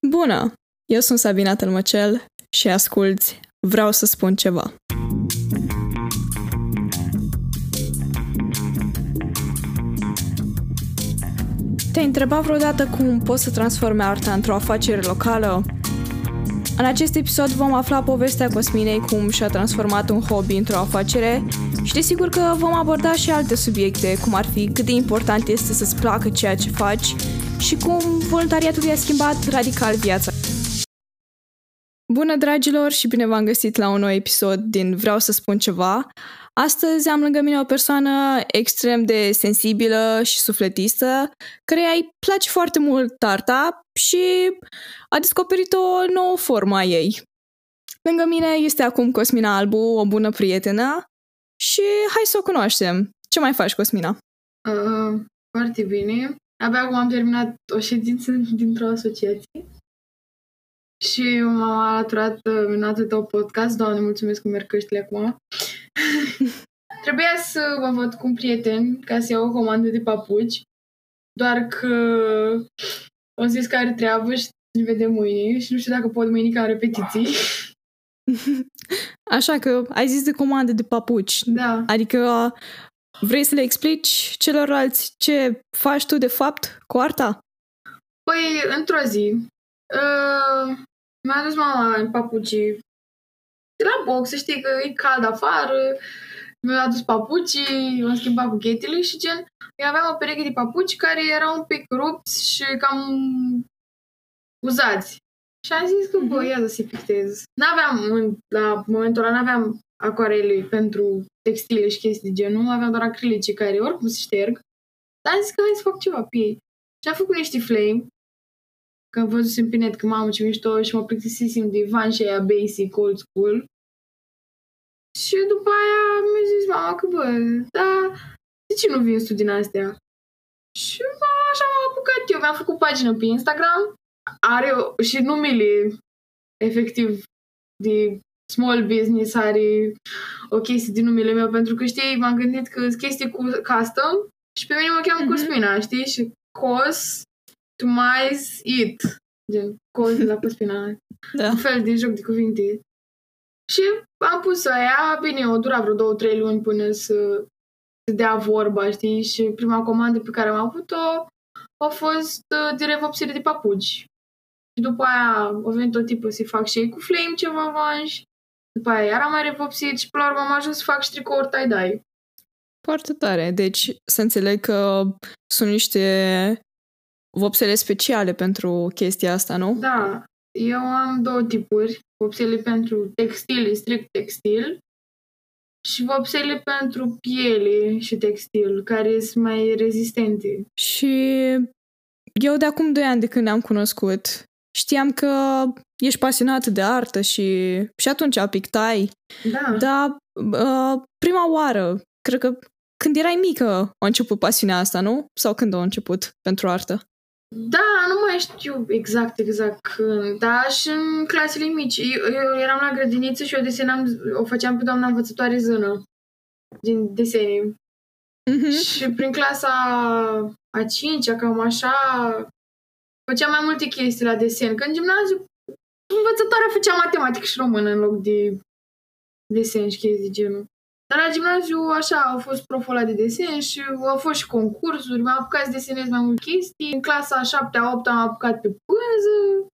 Bună! Eu sunt Sabina Tălmăcel și asculți Vreau să spun ceva. Te-ai întrebat vreodată cum poți să transforme arta într-o afacere locală? În acest episod vom afla povestea Cosminei cum și-a transformat un hobby într-o afacere și desigur că vom aborda și alte subiecte, cum ar fi cât de important este să-ți placă ceea ce faci și cum voluntariatul i-a schimbat radical viața. Bună, dragilor, și bine v-am găsit la un nou episod din Vreau să spun ceva. Astăzi am lângă mine o persoană extrem de sensibilă și sufletistă, care îi place foarte mult tarta și a descoperit o nouă formă a ei. Lângă mine este acum Cosmina Albu, o bună prietenă și hai să o cunoaștem. Ce mai faci, Cosmina? Uh, foarte bine. Abia acum am terminat o ședință dintr-o asociație și m-am alăturat uh, minunată tău podcast. Doamne, mulțumesc că merg căștile acum. Trebuia să mă văd cu un prieten ca să iau o comandă de papuci, doar că am zis că are treabă și ne vedem mâine și nu știu dacă pot mâine ca repetiții. Așa că ai zis de comandă de papuci. Da. Adică vrei să le explici celorlalți ce faci tu de fapt cu arta? Păi, într-o zi, uh, mi-a dus mama în papucii de la box, să știi că e cald afară, mi-a adus papucii, am schimbat cu ghetele și gen, eu aveam o pereche de papuci care erau un pic rupți și cam uzați. Și am zis că, bă, ia să se pictez. N-aveam, în, la momentul ăla, n-aveam acuarele pentru textile și chestii de genul, aveam doar acrilice care oricum se șterg. Dar am zis că hai să fac ceva pe ei. Și am făcut niște flame, că am văzut pe net că mamă ce mișto și mă plictisisem de van și aia basic, old school. Și după aia mi-a zis mama că bă, da, de ce nu vin tu din astea? Și bă, așa m-am apucat eu, mi-am făcut pagină pe Instagram, are o, și numele efectiv de small business are o chestie din numele meu, pentru că știi, m-am gândit că sunt chestii cu custom și pe mine mă cheamă mm-hmm. Cosmina, știi? Și cos to mais it. Gen, cos la Cosmina. Da. Un fel de joc de cuvinte. Și am pus aia, bine, o dura vreo două, trei luni până să, să dea vorba, știi? Și prima comandă pe care am avut-o a fost uh, de revopsire de papuci. Și după aia a venit tot tipul să fac și ei cu flame ceva vanj. După aia iar am mai revopsit și până la urmă am ajuns să fac și tricouri tie-dye. Foarte tare. Deci să înțeleg că sunt niște vopsele speciale pentru chestia asta, nu? Da, eu am două tipuri. Vopsele pentru textil, strict textil, și vopsele pentru piele și textil, care sunt mai rezistente. Și eu de acum doi ani de când ne-am cunoscut, știam că ești pasionată de artă și, și atunci pictai. Da. Dar uh, prima oară, cred că când erai mică a început pasiunea asta, nu? Sau când a început pentru artă? Da, nu mai știu exact, exact când, dar și în clasele mici. Eu, eu eram la grădiniță și eu desenam, o făceam pe doamna învățătoare zână din desene. Mhm. Și prin clasa a cincea, cam așa, făceam mai multe chestii la desen. Că în gimnaziu, învățătoarea făcea matematică și română în loc de desen și chestii de genul. Dar la gimnaziu, așa, au fost proful ăla de desen și au fost și concursuri, m-am apucat să desenez mai multe chestii. În clasa a 7-a, 8 am apucat pe pânză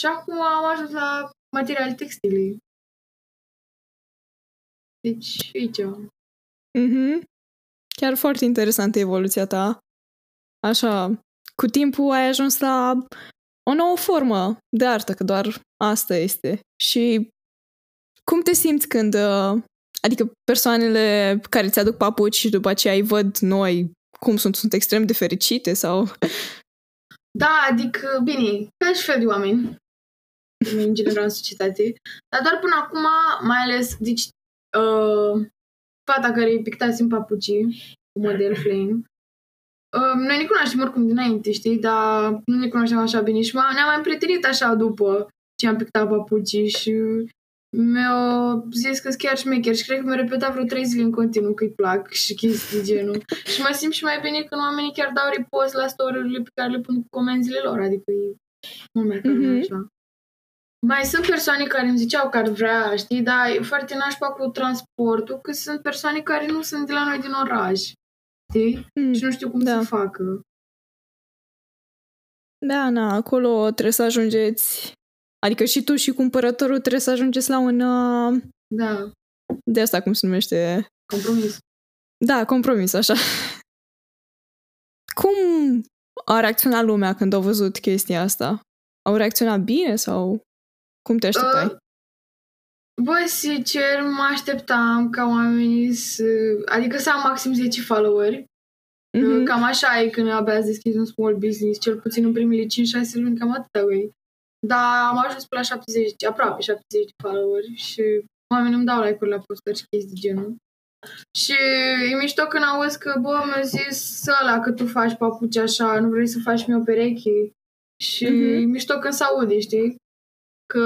și acum am ajuns la materiale textile. Deci, aici. Mhm. Chiar foarte interesantă evoluția ta. Așa, cu timpul ai ajuns la o nouă formă de artă, că doar asta este. Și cum te simți când, uh, adică persoanele care ți-aduc papuci și după aceea îi văd noi cum sunt, sunt extrem de fericite sau... Da, adică, bine, ca și fel de oameni, în general în societate, dar doar până acum, mai ales, deci, uh, fata care îi pictasem papucii, cu model flame, uh, noi ne cunoaștem oricum dinainte, știi, dar nu ne cunoaștem așa bine și m- ne-am mai prietenit așa după ce am pictat papucii și mi-a zis că chiar șmecher și cred că mi-a repetat vreo trei zile în continuu că îi plac și chestii de genul. și mă simt și mai bine când oamenii chiar dau repost la story-urile pe care le pun cu comenzile lor, adică e Mult mai calm Mhm. așa. Mai sunt persoane care îmi ziceau că ar vrea, știi, dar e foarte nașpa cu transportul, că sunt persoane care nu sunt de la noi din oraș, știi? Mm. Și nu știu cum Da. să facă. Da, na, acolo trebuie să ajungeți, adică și tu și cumpărătorul trebuie să ajungeți la un, uh, Da, de asta cum se numește, compromis. da, compromis, așa. Cum a reacționat lumea când au văzut chestia asta? Au reacționat bine sau cum te așteptai? Uh, Băi, sincer, mă așteptam ca oamenii să... Adică să am maxim 10 followeri. Mhm. Cam așa e când abia ați deschis un small business, cel puțin în primele 5-6 luni, cam atâta e. Dar am ajuns pe la 70, aproape 70 de followeri și oamenii îmi dau like-uri la postări și chestii de genul. Și e mișto când auzi că, bă, mi-a zis ăla că tu faci papuci așa, nu vrei să faci mie o pereche. Și Mhm. e mișto când se aude, știi? Că,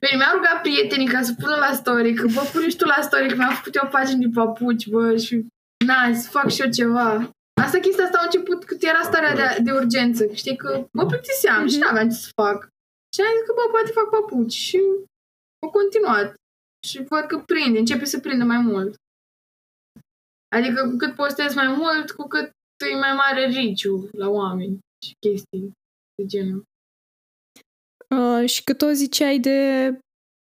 bine, mi-au rugat prietenii ca să pună la story, că bă, pune și tu la story, că mi-am făcut eu o pagină de papuci, bă, și na, să fac și eu ceva. Asta, chestia asta a început cât era starea de, de urgență. Știi că mă plictiseam și Mhm. n-aveam ce să fac. Și am zis că, bă, poate fac papuci. Și am continuat. Și văd că prinde, începe să prindă mai mult. Adică cu cât postez mai mult, cu cât e mai mare riciu la oameni și chestii de genul. Uh, și că tot ziceai de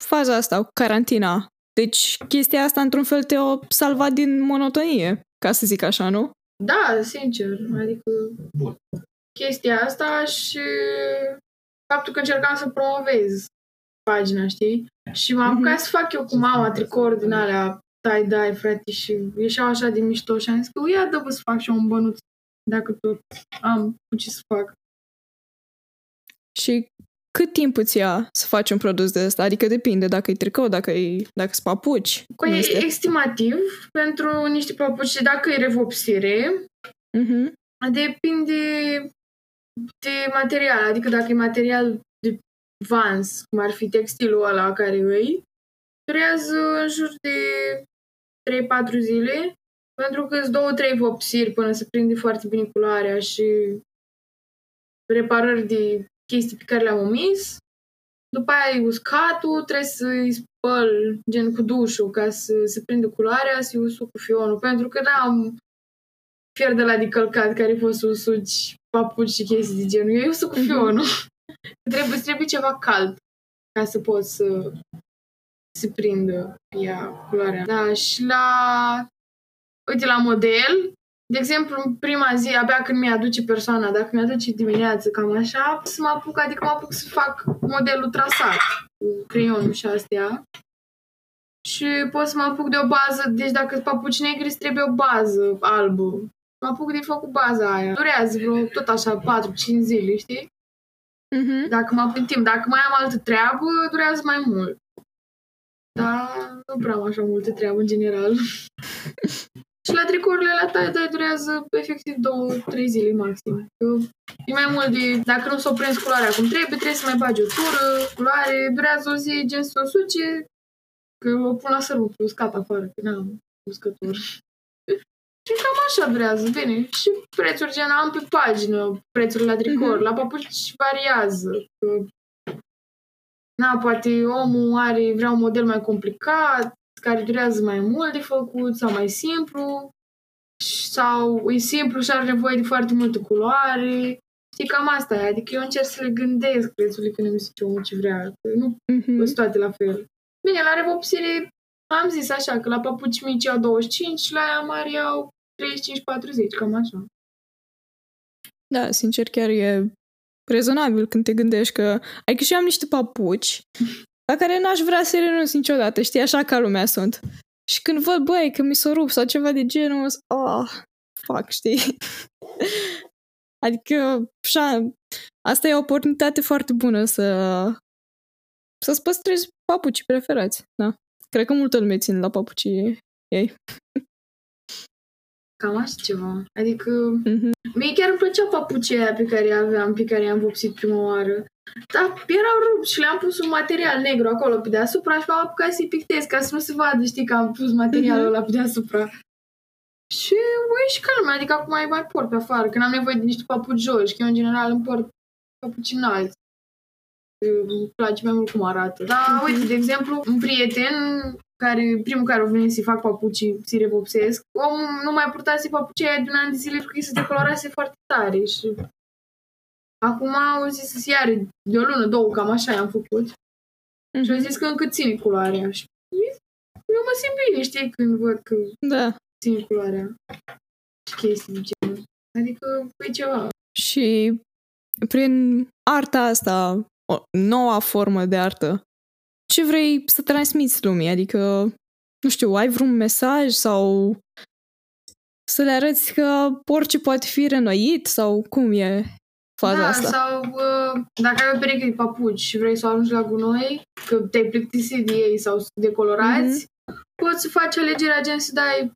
faza asta cu carantina. Deci chestia asta într-un fel te-a salvat din monotonie, ca să zic așa, nu? Da, sincer. Adică chestia asta și faptul că încercam să promovez pagina, știi? Și m-am Mhm. apucat să fac eu cu mama tricouri din alea tie-dye, frate, și ieșeau așa de mișto și am zis că ia dă bă să fac și eu un bănuț dacă tot am cu ce să fac. Și cât timp îți ia să faci un produs de ăsta? Adică depinde dacă e tricou, dacă e dacă sunt papuci. Cum Păi, este? estimativ, pentru niște papuci, dacă e revopsire, Mhm. Depinde de material, adică dacă e material de vans, cum ar fi textilul ăla care îi, durează în jur de 3-4 zile, pentru că sunt două, trei vopsiri până se prinde foarte bine culoarea și reparări de chestii pe care le-am omis. După aia e uscatul, trebuie să-i spăl gen cu dușul ca să se prindă culoarea, să-i usuc cu fionul, pentru că n-am fier de la de călcat care poți să usuci papuci și chestii de genul. Eu usuc cu Mhm. fionul. trebuie, îți trebuie ceva cald ca să poți să se prindă ea culoarea. Da, și la uite, la model, de exemplu, în prima zi, abia când mi-aduce persoana, dacă mi-aduce dimineață, cam așa, să mă apuc, adică mă apuc să fac modelul trasat cu creionul și astea. Și pot să mă apuc de o bază, deci dacă sunt papuci negri, îți trebuie o bază albă. Mă apuc de făcut baza aia. Durează vreo tot așa 4-5 zile, știi? Mhm. Dacă mă apuc timp, dacă mai am altă treabă, durează mai mult. Dar nu prea am așa multă treabă în general. și la tricourile la taie de durează efectiv 2-3 zile maxim. Că E mai mult de, dacă nu s-o prins culoarea cum trebuie, trebuie să mai bagi o tură, culoare, durează o zi, gen să o suce, că o pun la sărut, uscat afară, că n-am uscător. Și cam așa durează, bine. Și prețuri gen am pe pagină, prețurile la tricouri, Mhm. la papuci variază. Că, na, poate omul are, vrea un model mai complicat, care durează mai mult de făcut sau mai simplu sau e simplu și are nevoie de foarte multă culoare. Știi, cam asta e. Adică eu încerc să le gândesc prețurile când îmi zice omul ce vrea. Că nu Mhm. sunt toate la fel. Bine, la revopsire am zis așa, că la papuci mici iau 25, la aia mari iau 35-40, cam așa. Da, sincer, chiar e rezonabil când te gândești că... Adică și eu am niște papuci la care n-aș vrea să renunț niciodată, știi, așa ca lumea sunt. Și când văd, băi, că mi s-o rup sau ceva de genul, zic, oh, fac, știi? adică, așa, asta e o oportunitate foarte bună să să-ți păstrezi papucii preferați, da. Cred că multă lume țin la papucii ei. Cam așa ceva. Adică Mhm. mie chiar îmi plăceau papucii aia pe care aveam, pe care i-am vopsit prima oară. Dar erau rupți și le-am pus un material negru acolo pe deasupra și m-am apucat să-i pictez ca să nu se vadă, știi, că am pus materialul Mhm. ăla pe deasupra. Și ui și ca lumea, adică acum mai mai port pe afară, când am nevoie de niște papuci joși, că eu în general îmi port papuci înalți. îmi place mai mult cum arată. Dar, uite, de exemplu, un prieten care, primul care a venit să-i fac papucii, să-i revopsesc, omul nu mai purtase papucii aia de un an de zile pentru că se decolorase foarte tare și acum au zis să-și iare de o lună, două, cam așa i-am făcut. Mm-hmm. Și au zis că încă ține culoarea. Și eu mă simt bine, știi, când văd că Da. ține culoarea și chestii de genul. Adică, e ceva. Și prin arta asta, o noua formă de artă, ce vrei să transmiți lumii? Adică, nu știu, ai vreun mesaj sau să le arăți că orice poate fi renoit sau cum e faza da, asta? sau uh, dacă ai o pereche de papuci și vrei să o arunci la gunoi, că te-ai plictisit de ei sau sunt decolorați, poți să faci alegerea gen să dai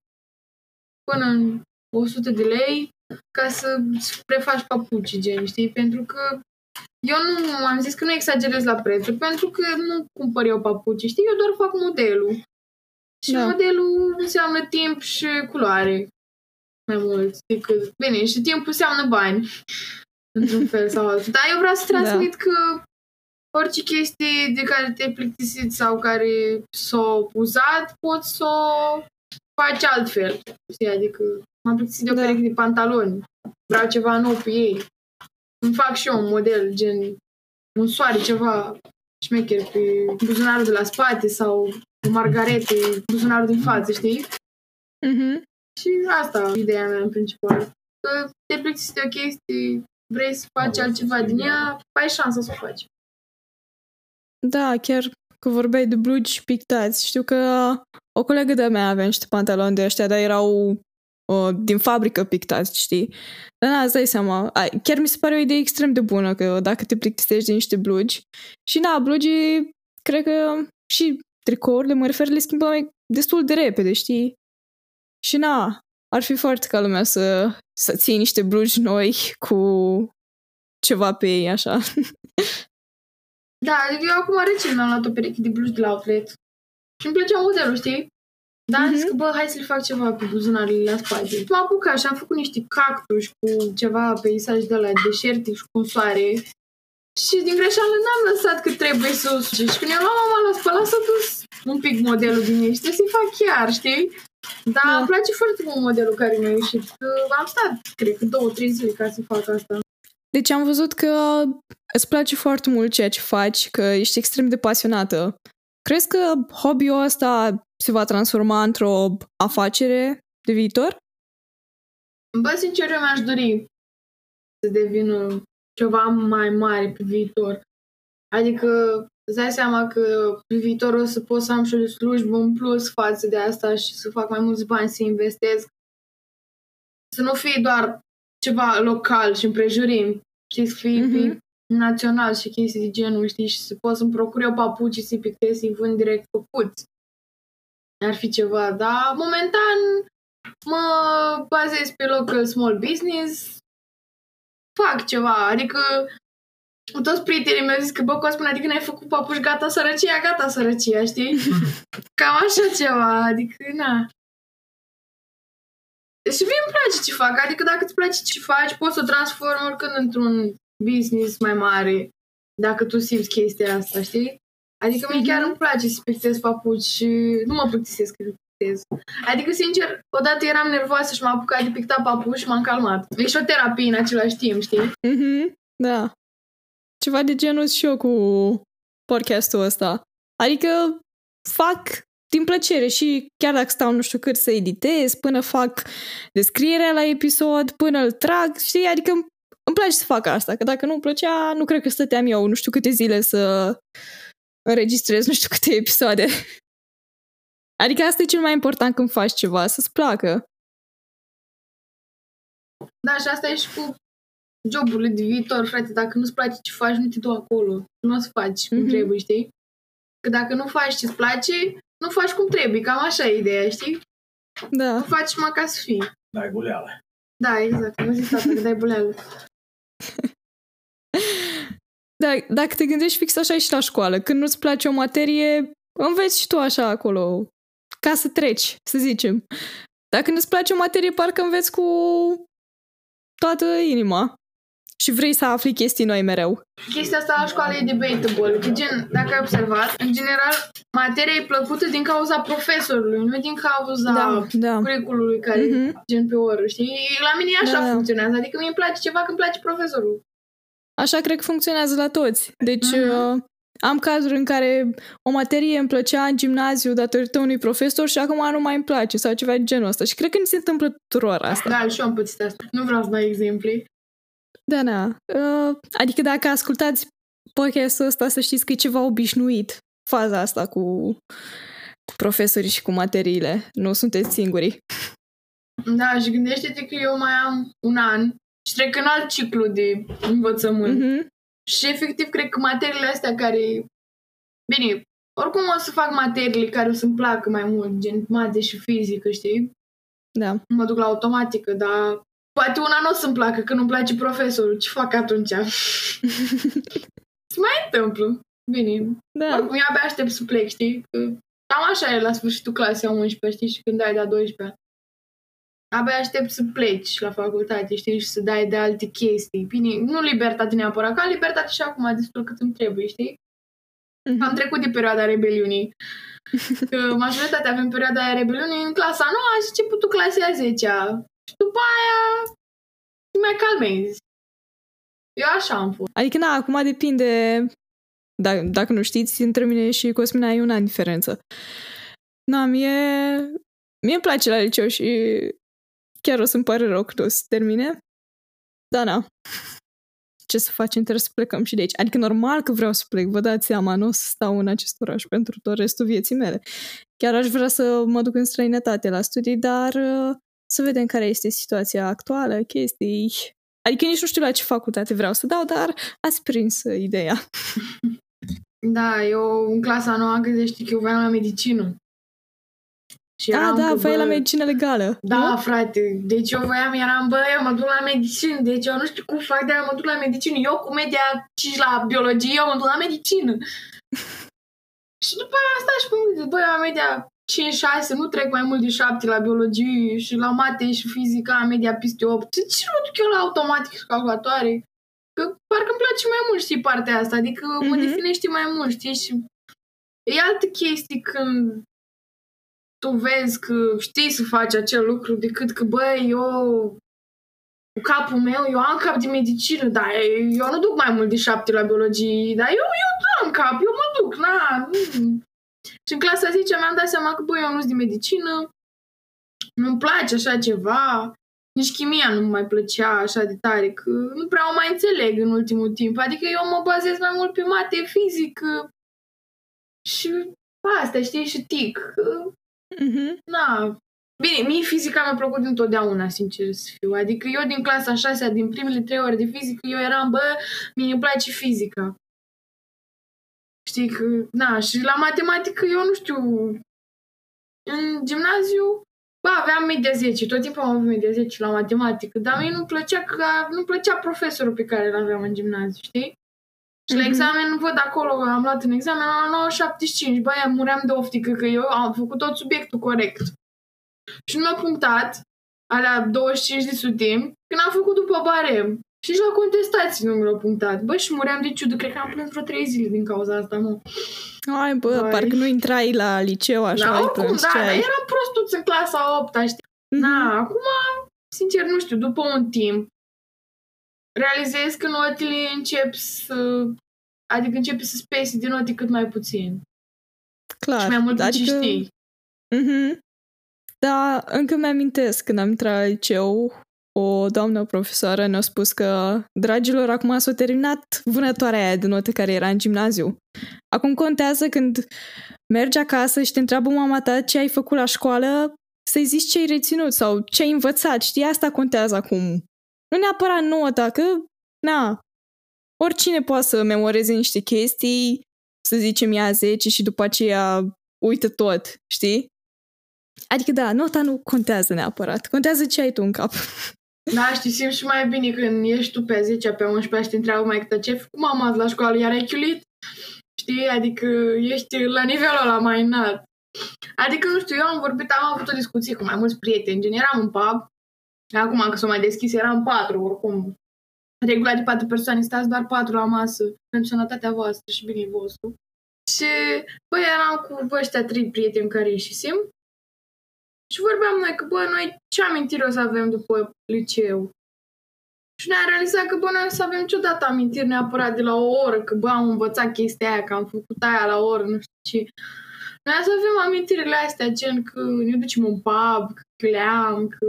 până în 100 de lei ca să îți prefaci papuci, gen, știi? Pentru că eu nu am zis că nu exagerez la prețuri, pentru că nu cumpăr eu papuci, știi? Eu doar fac modelul. Și Da. modelul înseamnă timp și culoare mai mult decât... Bine, și timpul înseamnă bani într-un fel sau altul. Dar eu vreau să transmit da. că orice chestie de care te-ai plictisit sau care s-a uzat, poți să o faci altfel. Știi? Adică m-am plictisit de o Da. pereche de pantaloni. Vreau ceva nou pe ei. Îmi fac și eu un model, gen un soare, ceva șmecher pe buzunarul de la spate sau o margarete, buzunarul din față, știi? Mhm. Și asta e ideea mea în principal. Că te plictisi de o chestie, vrei să faci altceva din ea, ai șansa să o faci. Da, chiar că vorbeai de blugi pictați. Știu că o colegă de-a mea avea niște pantaloni de ăștia, dar erau uh, din fabrică pictați, știi? Dar na, îți dai seama. Ai, chiar mi se pare o idee extrem de bună că dacă te plictisești de niște blugi. Și na, blugii, cred că și tricourile, mă refer, le schimbă mai destul de repede, știi? Și na, ar fi foarte ca lumea să, să ții niște blugi noi cu ceva pe ei, așa. Da, adică eu acum recent mi-am luat o pereche de blugi de la outlet și îmi plăcea modelul, știi? Dar am zis Mhm. că, bă, hai să le fac ceva pe buzunarele la spate. M-am apucat și am făcut niște cactus cu ceva peisaj de la deșertic și cu un soare. Și din greșeală n-am lăsat că trebuie să o suce. Și când eu luam mama la spălat, s-a dus un pic modelul din ei și trebuie să-i fac chiar, știi? Dar Da. îmi place foarte mult modelul care mi-a ieșit. Că am stat, cred că două, trei zile ca să fac asta. Deci am văzut că îți place foarte mult ceea ce faci, că ești extrem de pasionată. Crezi că hobby-ul ăsta se va transforma într-o afacere de viitor? Bă, sincer, eu mi-aș dori să devină ceva mai mare pe viitor. Adică îți dai seama că pe viitor o să pot să am și o slujbă în plus față de asta și să fac mai mulți bani, să investesc. Să nu fie doar ceva local și împrejurim, știi, să fie Mhm. pe național și chestii de genul, știi, și să pot să-mi procur eu papuci și să-i pictez, să-i vând direct făcuți. Ar fi ceva, dar momentan mă bazez pe local small business, fac ceva, adică toți prietenii mei au zis că, bă, Cosmin, adică n-ai făcut papuși, gata sărăcia, gata sărăcia, știi? Cam așa ceva, adică, na. Și mie îmi place ce fac, adică dacă îți place ce faci, poți să o transformi oricând într-un business mai mare, dacă tu simți chestia asta, știi? Adică mie chiar îmi place să pictez papuci și nu mă plictisesc că pictez. Adică, sincer, odată eram nervoasă și m-am apucat de pictat papuci și m-am calmat. E și o terapie în același timp, știi? Mhm, da. Ceva de genul și eu cu podcastul ăsta. Adică fac din plăcere și chiar dacă stau nu știu cât să editez, până fac descrierea la episod, până îl trag, știi? Adică îmi îmi place să fac asta, că dacă nu îmi plăcea, nu cred că stăteam eu nu știu câte zile să înregistrez nu știu câte episoade. Adică asta e cel mai important când faci ceva, să-ți placă. Da, și asta e și cu joburile de viitor, frate. Dacă nu-ți place ce faci, nu te du acolo. Nu o să faci cum Mhm. trebuie, știi? Că dacă nu faci ce-ți place, nu faci cum trebuie. Cam așa e ideea, știi? Da. Nu faci numai ca să fii. Dai guleală. Da, exact. Am zis asta, că dai buleală. Da, dacă te gândești fix așa e și la școală. Când nu-ți place o materie, înveți și tu așa acolo, ca să treci, să zicem. Dacă nu-ți place o materie, parcă înveți cu toată inima. Și vrei să afli chestii noi mereu. Chestia asta la școală e debatable. Că gen, dacă ai observat, în general, materia e plăcută din cauza profesorului, nu din cauza Da, da. curriculului care e Mhm. gen pe oră, știi? La mine așa Da, da. funcționează. Adică mie îmi place ceva când îmi place profesorul. Așa cred că funcționează la toți. Deci Mhm. uh, am cazuri în care o materie îmi plăcea în gimnaziu datorită unui profesor și acum nu mai îmi place sau ceva de genul ăsta. Și cred că ni se întâmplă tuturor asta. Da, și eu am pățit asta. Nu vreau să dau exemple. Da, da. Uh, adică dacă ascultați podcastul ăsta, să știți că e ceva obișnuit. Faza asta cu, cu profesorii și cu materiile. Nu sunteți singurii. Da, și gândește-te că eu mai am un an și trec în alt ciclu de învățământ. Mhm. Și efectiv cred că materiile astea care... Bine, oricum o să fac materiile care o să-mi placă mai mult, gen mate și fizică, știi? Da. Mă duc la automatică, dar poate una nu o să-mi placă, că nu-mi place profesorul. Ce fac atunci? Se mai întâmplă. Bine, Da. oricum eu abia aștept să plec, știi? Că cam așa e la sfârșitul clasei a 11, știi? Și când ai de-a 12 Abia aștept să pleci la facultate, știi? Și să dai de alte chestii. Bine, nu libertate neapărat, ca libertate și acum destul cât îmi trebuie, știi? Mhm. Am trecut de perioada rebeliunii. Că majoritatea avem perioada aia rebeliunii în clasa 9 și începutul clasei a 10 Și după aia te mai calmezi. Eu așa am fost. Adică, na, acum depinde, da, dacă nu știți, între mine și Cosmina e un an diferență. Na, mie, mie îmi place la liceu și chiar o să-mi pare rău când o să se termine. Da, na. Ce să facem? Trebuie să plecăm și de aici. Adică normal că vreau să plec, vă dați seama, nu o să stau în acest oraș pentru tot restul vieții mele. Chiar aș vrea să mă duc în străinătate la studii, dar uh, să vedem care este situația actuală, chestii. Adică nici nu știu la ce facultate vreau să dau, dar ați prins uh, ideea. Da, eu în clasa 9 gândește că eu voiam la medicină. Și Ah, eram da, că, vai bă, la medicină legală. Da, nu? frate, deci eu voiam, eram, bă, eu mă duc la medicină, deci eu nu știu cum fac, dar eu mă duc la medicină. Eu cu media 5 la biologie, eu mă duc la medicină. și după aia asta și mă bă, eu am media 5-6, nu trec mai mult de 7 la biologie și la mate și fizică am media peste 8. De ce nu duc eu la automatic și calculatoare? Că parcă îmi place mai mult, știi, partea asta, adică mm-hmm. mă Mhm. definește mai mult, știi, și e altă chestie când tu vezi că știi să faci acel lucru decât că, băi, eu cu capul meu, eu am cap de medicină, dar eu nu duc mai mult de șapte la biologie, dar eu, eu am cap, eu mă duc, na. Nu. Și în clasa 10 mi-am dat seama că, băi, eu nu sunt de medicină, nu-mi place așa ceva, nici chimia nu mai plăcea așa de tare, că nu prea o mai înțeleg în ultimul timp. Adică eu mă bazez mai mult pe mate, fizică și asta, știi, și tic. Că Mhm. Na, bine, mie fizica mi-a plăcut întotdeauna, sincer să fiu. Adică eu din clasa 6 din primele trei ore de fizică, eu eram, bă, mie îmi place fizica. Știi că, na, și la matematică eu nu știu, în gimnaziu, bă, aveam media 10, tot timpul am avut media 10 la matematică, dar mie nu plăcea că nu plăcea profesorul pe care îl aveam în gimnaziu, știi? Și la Mhm. examen, văd acolo, am luat în examen la 9,75. Băi, muream de oftică că eu am făcut tot subiectul corect. Și nu mi-a punctat alea 25 de sutimi când am făcut după barem. Și nici la contestații nu mi-au punctat. Bă, și muream de ciudă. Cred că am plâns vreo 3 zile din cauza asta, mă. Ai, bă, Vai. parcă nu intrai la liceu așa, da, ai oricum, plâns, da, ce dar ai? eram prostuț în clasa 8 știi? Mhm. Na, acum, sincer, nu știu, după un timp, realizez că notele încep să... Adică începe să spese din note cât mai puțin. Clar. și mai mult adică... ce știi. Mhm. Da, încă mi-amintesc când am intrat la liceu, o doamnă profesoară ne-a spus că, dragilor, acum s-a terminat vânătoarea aia de note care era în gimnaziu. Acum contează când mergi acasă și te întreabă mama ta ce ai făcut la școală, să-i zici ce ai reținut sau ce ai învățat. Știi, asta contează acum. Nu neapărat nota, că, na, oricine poate să memoreze niște chestii, să zicem ia 10 și după aceea uită tot, știi? Adică da, nota nu contează neapărat. Contează ce ai tu în cap. Da, știi, simți și mai bine când ești tu pe 10 pe 11 și te întreabă mai câte ce ai făcut mama azi la școală, iar ai chiulit? Știi? Adică ești la nivelul ăla mai înalt. Adică, nu știu, eu am vorbit, am avut o discuție cu mai mulți prieteni, gen eram în pub, acum că s-o mai deschis, eram patru, oricum. regula de patru persoane, stați doar patru la masă pentru sănătatea voastră și binele vostru. Și, băi, eram cu ăștia trei prieteni care ieșisim și vorbeam noi că, bă, noi ce amintiri o să avem după liceu? Și ne-am realizat că, bă, noi o să avem niciodată amintiri neapărat de la o oră, că, bă, am învățat chestia aia, că am făcut aia la o oră, nu știu ce. Noi o să avem amintirile astea, gen că ne ducem în pub, că chiuleam, că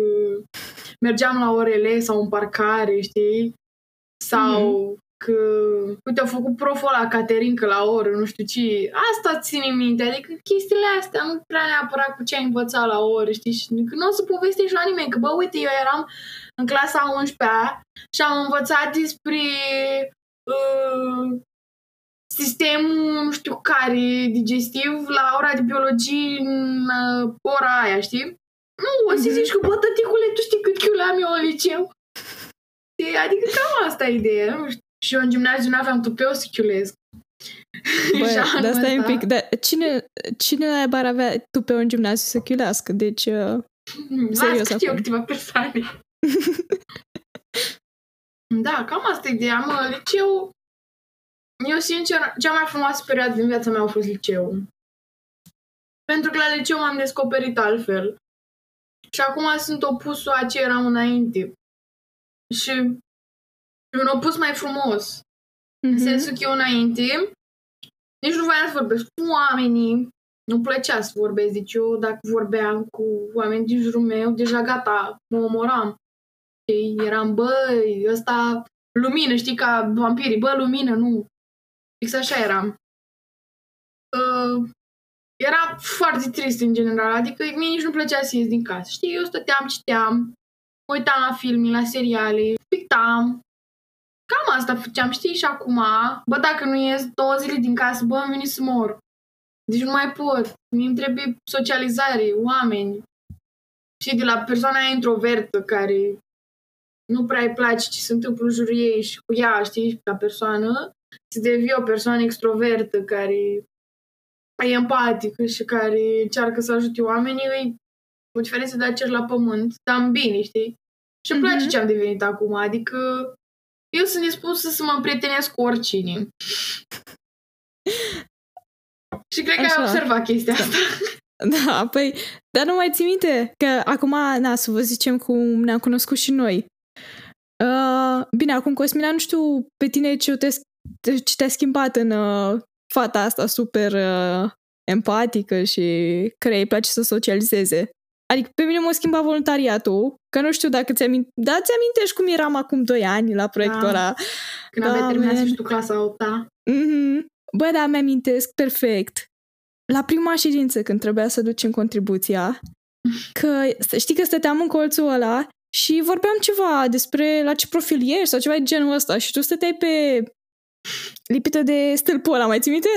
mergeam la orele sau în parcare, știi? Sau mm-hmm. Că, uite, au făcut proful la Caterinca la oră, nu știu ce. Asta ține minte, adică chestiile astea nu prea neapărat cu ce ai învățat la oră, știi? Și că nu o să povestești la nimeni, că, bă, uite, eu eram în clasa 11 și am învățat despre uh, sistemul, nu știu care, digestiv la ora de biologie în uh, ora aia, știi? Nu, o să zici că, bă, tăticule, tu știi cât chiuleam eu în liceu? Adică cam asta e ideea, nu știu. Și eu în gimnaziu nu aveam tupeu să chiulez. Bă, dar stai un pic, dar cine, cine ar avea tupeu în gimnaziu să chiulească? Deci, uh, serios acum. eu câteva persoane. da, cam asta e ideea, mă, liceu... Eu, sincer, cea mai frumoasă perioadă din viața mea a fost liceu. Pentru că la liceu m-am descoperit altfel. Și acum sunt opusul a ce eram înainte. Și un opus mai frumos. Mm-hmm. În mhm. sensul că eu înainte nici nu voiam să vorbesc cu oamenii. Nu plăcea să vorbesc. Deci eu dacă vorbeam cu oameni din jurul meu, deja gata, mă omoram. Și eram, băi, ăsta lumină, știi, ca vampirii, bă, lumină, nu. Fix așa eram. Uh, era foarte trist în general, adică mie nici nu plăcea să ies din casă. Știi, eu stăteam, citeam, mă uitam la filme, la seriale, pictam. Cam asta făceam, știi, și acum, bă, dacă nu ies două zile din casă, bă, îmi vine să mor. Deci nu mai pot. Mi-mi trebuie socializare, oameni. Și de la persoana introvertă care nu prea îi place ce se întâmplă în jurul ei și cu ea, știi, ca persoană, să devii o persoană extrovertă care e empatică și care încearcă să ajute oamenii, e o diferență de a cer la pământ, dar bine, știi? Și îmi place mm-hmm. ce am devenit acum, adică eu sunt dispusă să mă împrietenesc cu oricine. și cred că Așa. ai observat chestia asta. Da, păi, dar nu mai ții minte că acum, na, să vă zicem cum ne-am cunoscut și noi. Uh, bine, acum, Cosmina, nu știu pe tine ce te, ce te-a schimbat în uh, fata asta super uh, empatică și care îi place să socializeze. Adică pe mine m-a schimbat voluntariatul, că nu știu dacă ți-am da, ți-amintești cum eram acum 2 ani la proiectul da. ăla. Când da, aveai terminat și tu clasa 8 mm-hmm. Bă, da, mi-amintesc perfect. La prima ședință, când trebuia să ducem contribuția, că știi că stăteam în colțul ăla și vorbeam ceva despre la ce profil ești sau ceva de genul ăsta și tu stăteai pe lipită de stâlpul ăla, mai ții minte?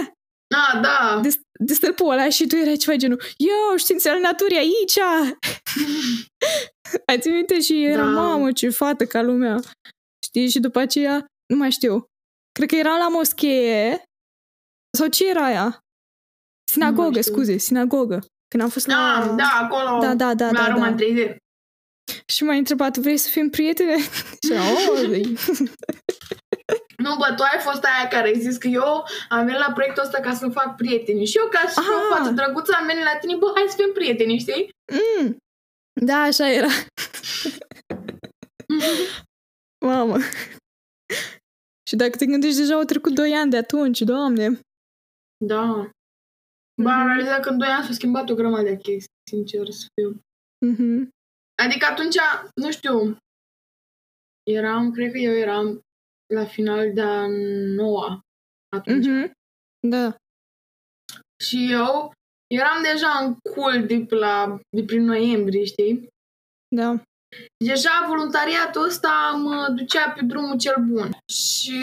Ah, da. De, de stâlpul ăla și tu erai ceva genul, eu, științele naturii aici! Ați ții minte? Și era, da. mamă, ce fată ca lumea. Știi? Și după aceea, nu mai știu, cred că era la moschee sau ce era aia? Sinagogă, scuze, sinagogă. Când am fost la... Da, da, acolo. Da, da, da. La da, Roman da. 3D. Și m-a întrebat, vrei să fim prietene? și oh, Nu, bă, tu ai fost aia care ai zis că eu am venit la proiectul ăsta ca să fac prieteni. Și eu, ca și o față drăguță, am venit la tine, bă, hai să fim prieteni, știi? Mm. Da, așa era. Mamă. Și dacă te gândești, deja au trecut 2 ani de atunci, doamne. Da. Bă, am realizat că în 2 ani s-a schimbat o grămadă de chestii, sincer să fiu. Mm-hmm. Adică atunci, nu știu, eram, cred că eu eram la final de a noua atunci. Mm-hmm. Da. Și eu eram deja în cool de, la, de prin noiembrie, știi? Da. Deja voluntariatul ăsta mă ducea pe drumul cel bun. Și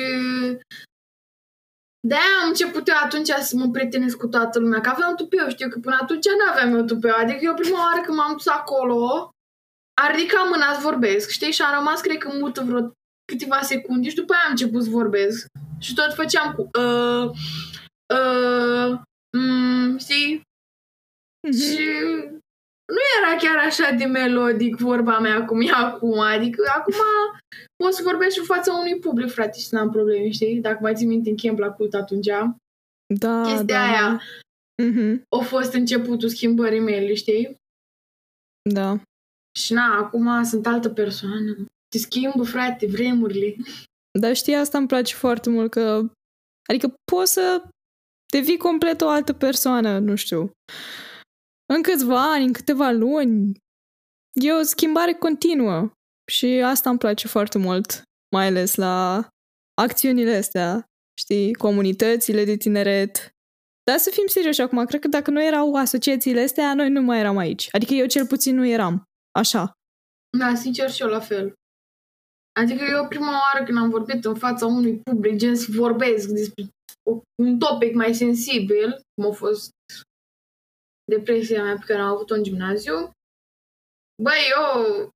de-aia am început eu atunci să mă prietenesc cu toată lumea, că aveam tupeu, știu că până atunci nu aveam eu tupeu. Adică eu prima oară când m-am dus acolo, a ridicat mâna să vorbesc, știi? Și am rămas, cred că, mută vreo câteva secunde și după aia am început să vorbesc. Și tot făceam cu uh, uh, mm, știi? Mm-hmm. Și nu era chiar așa de melodic vorba mea cum e acum. Adică acum poți să vorbești în fața unui public, frate, și n-am probleme, știi? Dacă mai ții minte în camp la cult atunci, Da, chestia da, aia Mhm, a fost începutul schimbării mele, știi? da. Și na, acum sunt altă persoană. Te schimbă, frate, vremurile. Dar știi, asta îmi place foarte mult că... Adică poți să devii complet o altă persoană, nu știu. În câțiva ani, în câteva luni. E o schimbare continuă. Și asta îmi place foarte mult. Mai ales la acțiunile astea. Știi, comunitățile de tineret. Dar să fim serioși acum, cred că dacă nu erau asociațiile astea, noi nu mai eram aici. Adică eu cel puțin nu eram. Așa. Da, sincer și eu la fel. Adică eu prima oară când am vorbit în fața unui public, gen să vorbesc despre o- un topic mai sensibil, cum a fost depresia mea pe care am avut-o în gimnaziu, băi, eu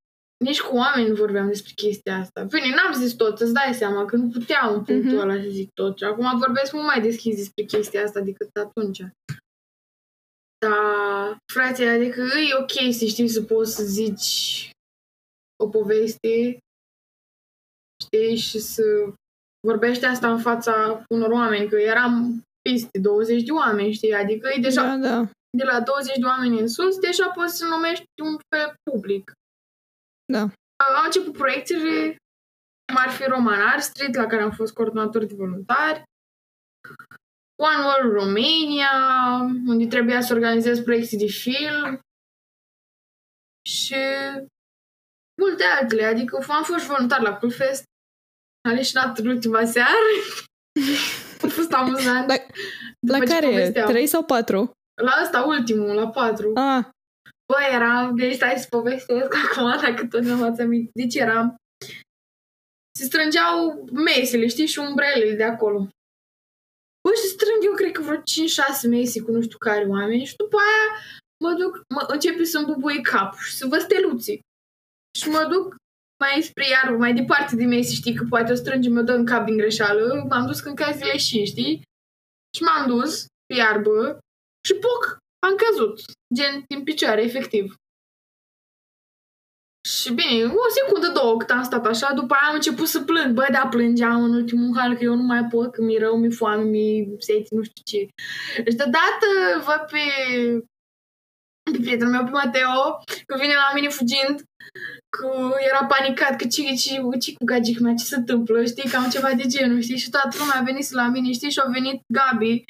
nici cu oameni nu vorbeam despre chestia asta. Bine, n-am zis tot, îți dai seama că nu puteam în punctul Mhm. ăla să zic tot. Și acum vorbesc mult mai deschis despre chestia asta decât atunci. Dar, frate, adică e ok să știi să poți să zici o poveste, știi, și să vorbești asta în fața unor oameni, că eram peste 20 de oameni, știi, adică e deja Da, da. de la 20 de oameni în sus, deja poți să numești un fel public. Da. Am început proiecțiile, cum ar fi Roman Art Street, la care am fost coordonator de voluntari, One World Romania, unde trebuia să organizez proiecții de film și multe altele. Adică am fost voluntar la Coolfest, am leșinat în ultima seară. a fost amuzant. La, După la ce care? povesteam. Trei sau patru? La ăsta ultimul, la patru. Ah, Bă, eram, deci stai să povestesc acum, dacă tot nu m-ați amintit. Deci eram, se strângeau mesele, știi, și umbrelele de acolo. Bă, și strâng eu, cred că vreo 5-6 mese cu nu știu care oameni și după aia mă duc, mă începe să-mi bubui capul și să văd steluții. Și mă duc mai spre iarbă, mai departe de mese, știi, că poate o strângem, mă dă în cap din greșeală. M-am dus când caz de leșin, știi? Și m-am dus pe iarbă și poc, am căzut. Gen, din picioare, efectiv. Și bine, o secundă, două, cât am stat așa, după aia am început să plâng. Bă, da, plângeam în ultimul hal, că eu nu mai pot, că mi-e rău, mi-e foame, mi-e sete, nu știu ce. Deci deodată văd pe, pe prietenul meu, pe Mateo, că vine la mine fugind, că era panicat, că ce, ce, ce cu gagic mea, ce se întâmplă, știi, cam ceva de genul, știi, și toată lumea a venit la mine, știi, și a venit Gabi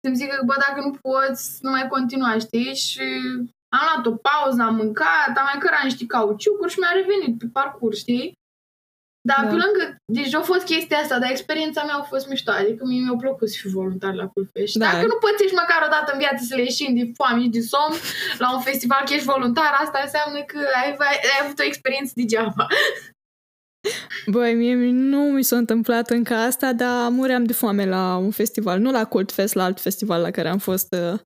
să-mi zică, bă, dacă nu poți, nu mai continua, știi, și am luat o pauză, am mâncat, am mai cărat niște cauciucuri și mi-a revenit pe parcurs, știi? Dar Da. pe lângă, deci a fost chestia asta, dar experiența mea a fost mișto, adică mie mi-a plăcut să fiu voluntar la Pulpești. Și Da. dacă nu pățești măcar o dată în viață să le ieși de foame și de somn la un festival că ești voluntar, asta înseamnă că ai, ai, ai avut o experiență degeaba. Băi, mie nu mi s-a întâmplat încă asta, dar muream de foame la un festival. Nu la Cult Fest, la alt festival la care am fost uh,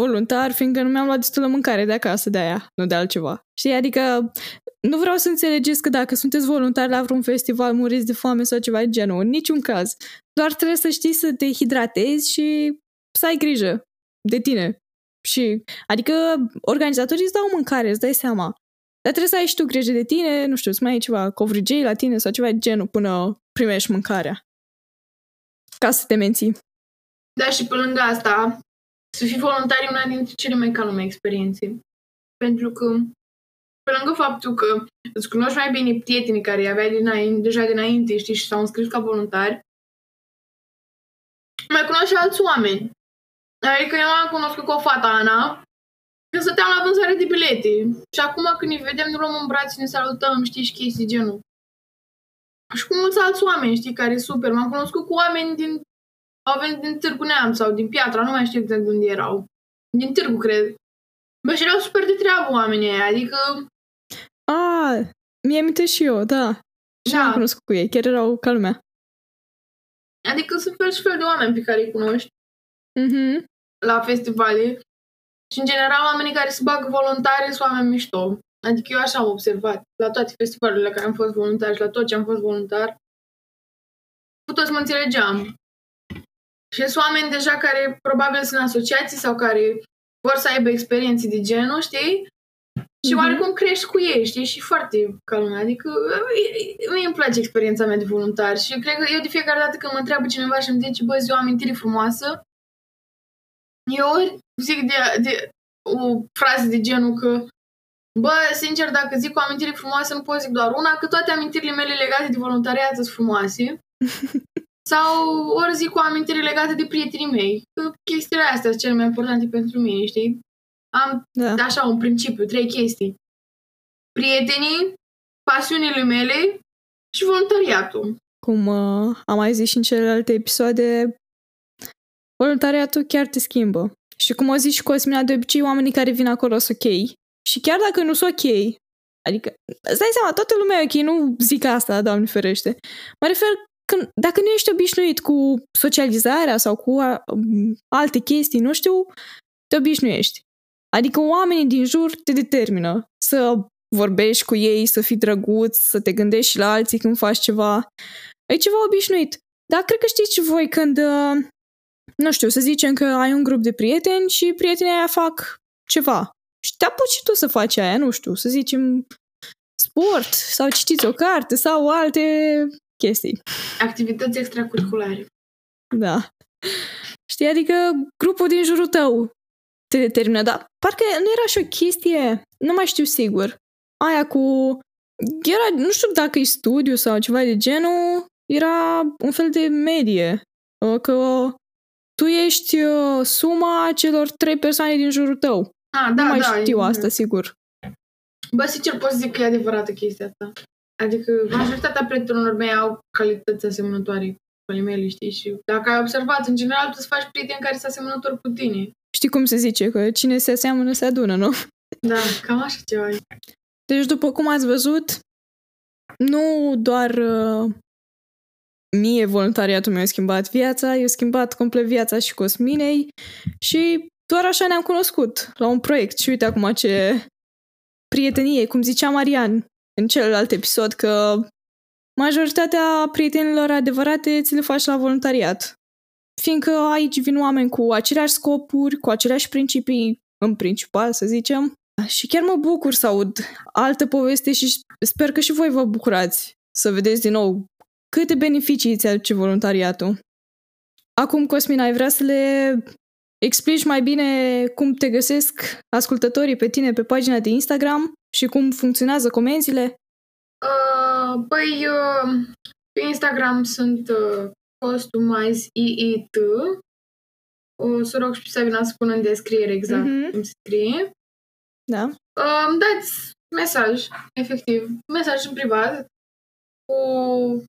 voluntar, fiindcă nu mi-am luat destulă mâncare de acasă de aia, nu de altceva. Știi, adică nu vreau să înțelegeți că dacă sunteți voluntari la vreun festival, muriți de foame sau ceva de genul. În niciun caz. Doar trebuie să știi să te hidratezi și să ai grijă de tine. Și, adică organizatorii îți dau mâncare, îți dai seama. Dar trebuie să ai și tu grijă de tine, nu știu, să mai ai ceva covrigei la tine sau ceva de genul până primești mâncarea. Ca să te menții. Dar și pe lângă asta, să fii voluntar e una dintre cele mai calme experiențe. Pentru că, pe lângă faptul că îți cunoști mai bine prietenii care aveai dinainte, deja dinainte, știi, și s-au înscris ca voluntari, mai cunoști și alți oameni. Adică eu am cunoscut cu o fată, Ana, că stăteam la vânzare de bilete. Și acum când ne vedem, ne luăm în brațe, ne salutăm, știi, și chestii genul. Și cu mulți alți oameni, știi, care e super. M-am cunoscut cu oameni din au venit din Târgu Neamț sau din Piatra, nu mai știu exact de unde erau. Din Târgu, cred. Bă, și erau super de treabă oamenii aia, adică, A, mi-e aminte și eu, da. Și Da. am cunoscut cu ei, chiar erau ca lumea. adică sunt fel și fel de oameni pe care îi cunoști Mhm. la festivale. Și, în general, oamenii care se bagă voluntari sunt oameni mișto. Adică eu așa am observat la toate festivalurile la care am fost voluntar și la tot ce am fost voluntar. Cu toți mă înțelegeam. Și sunt oameni deja care probabil sunt asociații sau care vor să aibă experiențe de genul, știi? Și Mhm. oarecum crești cu ei, știi? Și foarte ca lumea. Adică e- mie îmi place experiența mea de voluntar și cred că eu de fiecare dată când mă întreabă cineva și îmi zice, bă, zi o amintire frumoasă, eu ori zic de, de o frază de genul că Bă, sincer, dacă zic o amintire frumoasă, nu pot zic doar una, că toate amintirile mele legate de voluntariat sunt frumoase. Sau ori zic o amintire legată de prietenii mei. Că chestiile astea sunt cele mai importante pentru mine, știi? Am Da. așa un principiu, trei chestii. Prietenii, pasiunile mele și voluntariatul. Cum uh, am mai zis și în celelalte episoade, voluntariatul chiar te schimbă. Și cum o zici și Cosmina, de obicei oamenii care vin acolo sunt ok. Și chiar dacă nu sunt ok, adică, îți dai seama, toată lumea e ok, nu zic asta, Doamne ferește. Mă refer că dacă nu ești obișnuit cu socializarea sau cu a, um, alte chestii, nu știu, te obișnuiești. Adică oamenii din jur te determină să vorbești cu ei, să fii drăguț, să te gândești și la alții când faci ceva. E ceva obișnuit. Dar cred că știți și voi când, uh, nu știu, să zicem că ai un grup de prieteni și prietenii aia fac ceva. Și te apuci și tu să faci aia, nu știu, să zicem sport sau citiți o carte sau alte chestii. Activități extracurriculare. Da. Știi, adică grupul din jurul tău te determină, dar parcă nu era și o chestie, nu mai știu sigur, aia cu, era, nu știu dacă e studiu sau ceva de genul, era un fel de medie, uh, că tu ești uh, suma celor trei persoane din jurul tău. Ah, Da, da, nu mai da. știu e- asta, sigur. Bă, sincer pot să zic că e adevărată chestia asta. Adică majoritatea prietenilor mei au calități asemănătoare cu ale mele, știi? Și dacă ai observat, în general, tu să faci prieteni care sunt asemănători cu tine. Știi cum se zice, că cine se aseamănă se adună, nu? Da, cam așa ceva. e. Deci, după cum ați văzut, nu doar uh, mie voluntariatul mi-a schimbat viața, i-a schimbat complet viața și Cosminei și doar așa ne-am cunoscut la un proiect. Și uite acum ce prietenie, cum zicea Marian în celălalt episod, că majoritatea prietenilor adevărate ți le faci la voluntariat. Fiindcă aici vin oameni cu aceleași scopuri, cu aceleași principii, în principal, să zicem, și chiar mă bucur să aud altă poveste și sper că și voi vă bucurați să vedeți din nou câte beneficii îți aduce voluntariatul. Acum, Cosmin, ai vrea să le explici mai bine cum te găsesc ascultătorii pe tine pe pagina de Instagram și cum funcționează comenzile? Uh, păi, uh, pe Instagram sunt uh, customizeeet. O să rog și pe Sabina să spună în descriere exact Mhm. cum se scrie. Da? Uh, îmi dați mesaj, efectiv, mesaj în privat cu...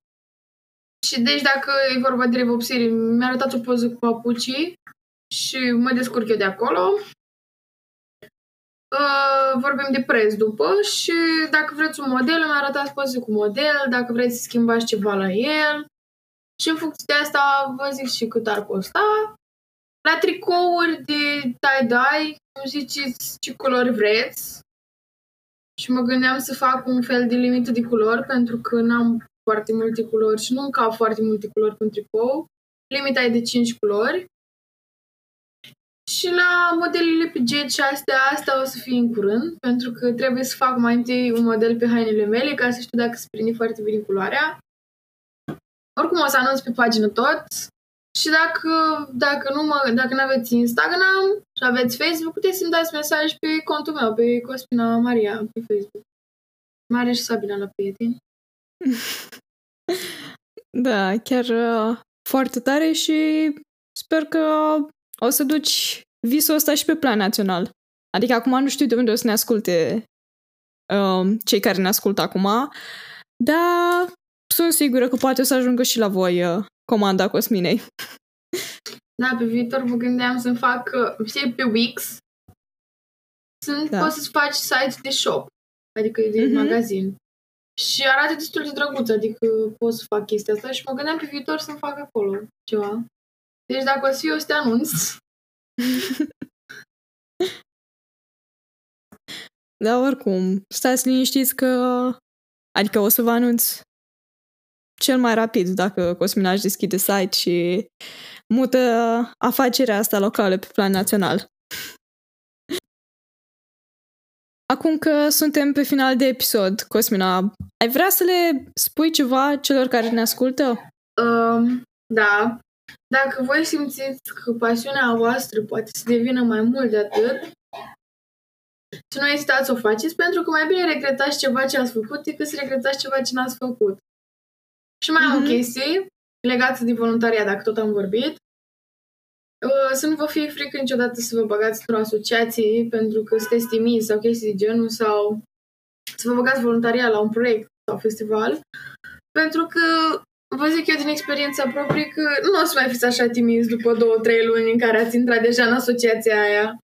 Și deci dacă e vorba de revopsire, mi-a arătat o poză cu papucii și mă descurc eu de acolo. Uh, vorbim de preț după și dacă vreți un model, mi-a arătat poze cu model, dacă vreți să schimbați ceva la el. Și în funcție de asta vă zic și cât ar costa. La tricouri de tie-dye, cum ziceți ce culori vreți. Și mă gândeam să fac un fel de limită de culori, pentru că n-am foarte multe culori și nu cap foarte multe culori pe un tricou. Limita e de 5 culori. Și la modelele pe jet și astea, asta o să fie în curând, pentru că trebuie să fac mai întâi un model pe hainele mele ca să știu dacă se prinde foarte bine culoarea. Oricum o să anunț pe pagină tot. Și dacă, dacă nu mă, dacă nu aveți Instagram și aveți Facebook, puteți să-mi dați mesaj pe contul meu, pe Cospina Maria, pe Facebook. Maria și Sabina la prieteni. Da, chiar uh, foarte tare și sper că o să duci visul ăsta și pe plan național. Adică acum nu știu de unde o să ne asculte um, cei care ne ascultă acum, dar sunt sigură că poate o să ajungă și la voi uh, comanda Cosminei. Da, pe viitor mă gândeam să-mi fac, uh, știi, pe Wix, sunt, Da. da. poți să-ți faci site de shop, adică de Mhm. magazin. Și arată destul de drăguț, adică pot să fac chestia asta și mă gândeam pe viitor să-mi fac acolo ceva. Deci dacă o să fie, o să te anunț. Dar oricum, stați liniștiți că adică o să vă anunț cel mai rapid dacă Cosmina își deschide site și mută afacerea asta locală pe plan național. Acum că suntem pe final de episod, Cosmina, ai vrea să le spui ceva celor care ne ascultă? Um, da. Dacă voi simțiți că pasiunea voastră poate să devină mai mult de atât, să nu ezitați să o faceți, pentru că mai bine regretați ceva ce ați făcut decât să regretați ceva ce n-ați făcut. Și mai am mm-hmm. o chestie legată de voluntariat, dacă tot am vorbit. Uh, să nu vă fie frică niciodată să vă băgați într-o asociație pentru că sunteți timizi sau chestii de genul sau să vă băgați voluntariat la un proiect sau festival. Pentru că vă zic eu din experiența proprie că nu o să mai fiți așa timizi după două, trei luni în care ați intrat deja în asociația aia.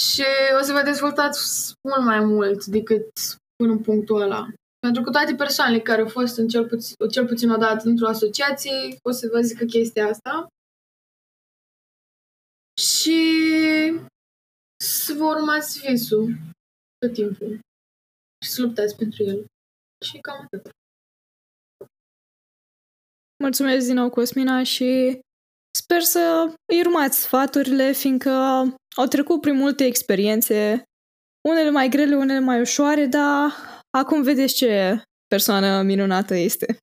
Și o să vă dezvoltați mult mai mult decât până în punctul ăla. Pentru că toate persoanele care au fost în cel, puțin, cel puțin o dată într-o asociație o să vă zică chestia asta. Și să vă urmați visul tot timpul și să luptați pentru el. Și cam atât. Mulțumesc din nou, Cosmina, și sper să îi urmați sfaturile, fiindcă au trecut prin multe experiențe, unele mai grele, unele mai ușoare, dar acum vedeți ce persoană minunată este.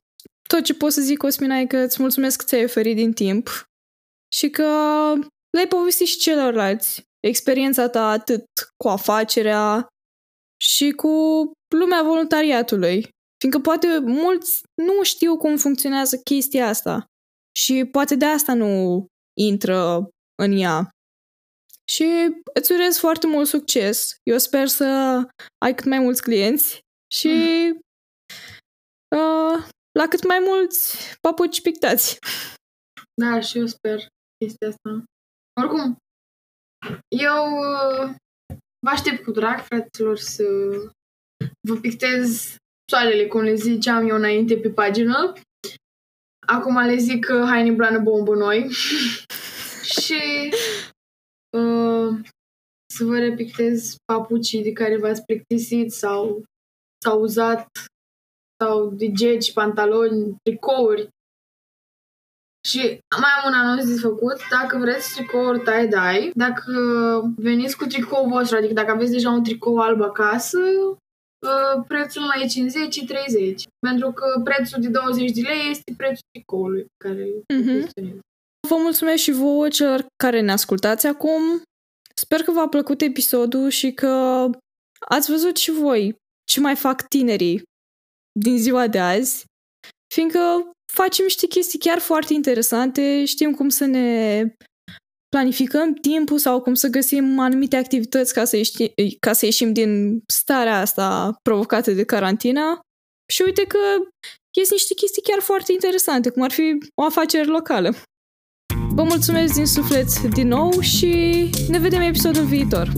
Tot ce pot să zic, Cosmina, e că îți mulțumesc că ți-ai oferit din timp și că le-ai povestit și celorlalți. Experiența ta atât cu afacerea și cu lumea voluntariatului. Fiindcă poate mulți nu știu cum funcționează chestia asta și poate de asta nu intră în ea. Și îți urez foarte mult succes. Eu sper să ai cât mai mulți clienți și mm. uh, la cât mai mulți papuci pictați. Da, și eu sper chestia asta. Oricum, eu uh, vă aștept cu drag, fraților, să vă pictez soarele, cum le ziceam eu înainte pe pagină. Acum le zic uh, haine blană bombă noi. și uh, să vă repictez papucii de care v-ați plictisit sau s-au uzat sau de geci, pantaloni, tricouri. Și mai am un anunț de făcut. Dacă vreți tricouri tie-dye, dacă veniți cu tricoul vostru, adică dacă aveți deja un tricou alb acasă, uh, prețul mai e 50 și 30. Pentru că prețul de 20 de lei este prețul tricoului care mm-hmm. Vă mulțumesc și vouă celor care ne ascultați acum. Sper că v-a plăcut episodul și că ați văzut și voi ce mai fac tinerii din ziua de azi, fiindcă facem niște chestii chiar foarte interesante, știm cum să ne planificăm timpul sau cum să găsim anumite activități ca să, ieși, ca să ieșim din starea asta provocată de carantina. Și uite că ies niște chestii chiar foarte interesante, cum ar fi o afacere locală. Vă mulțumesc din suflet din nou și ne vedem episodul viitor.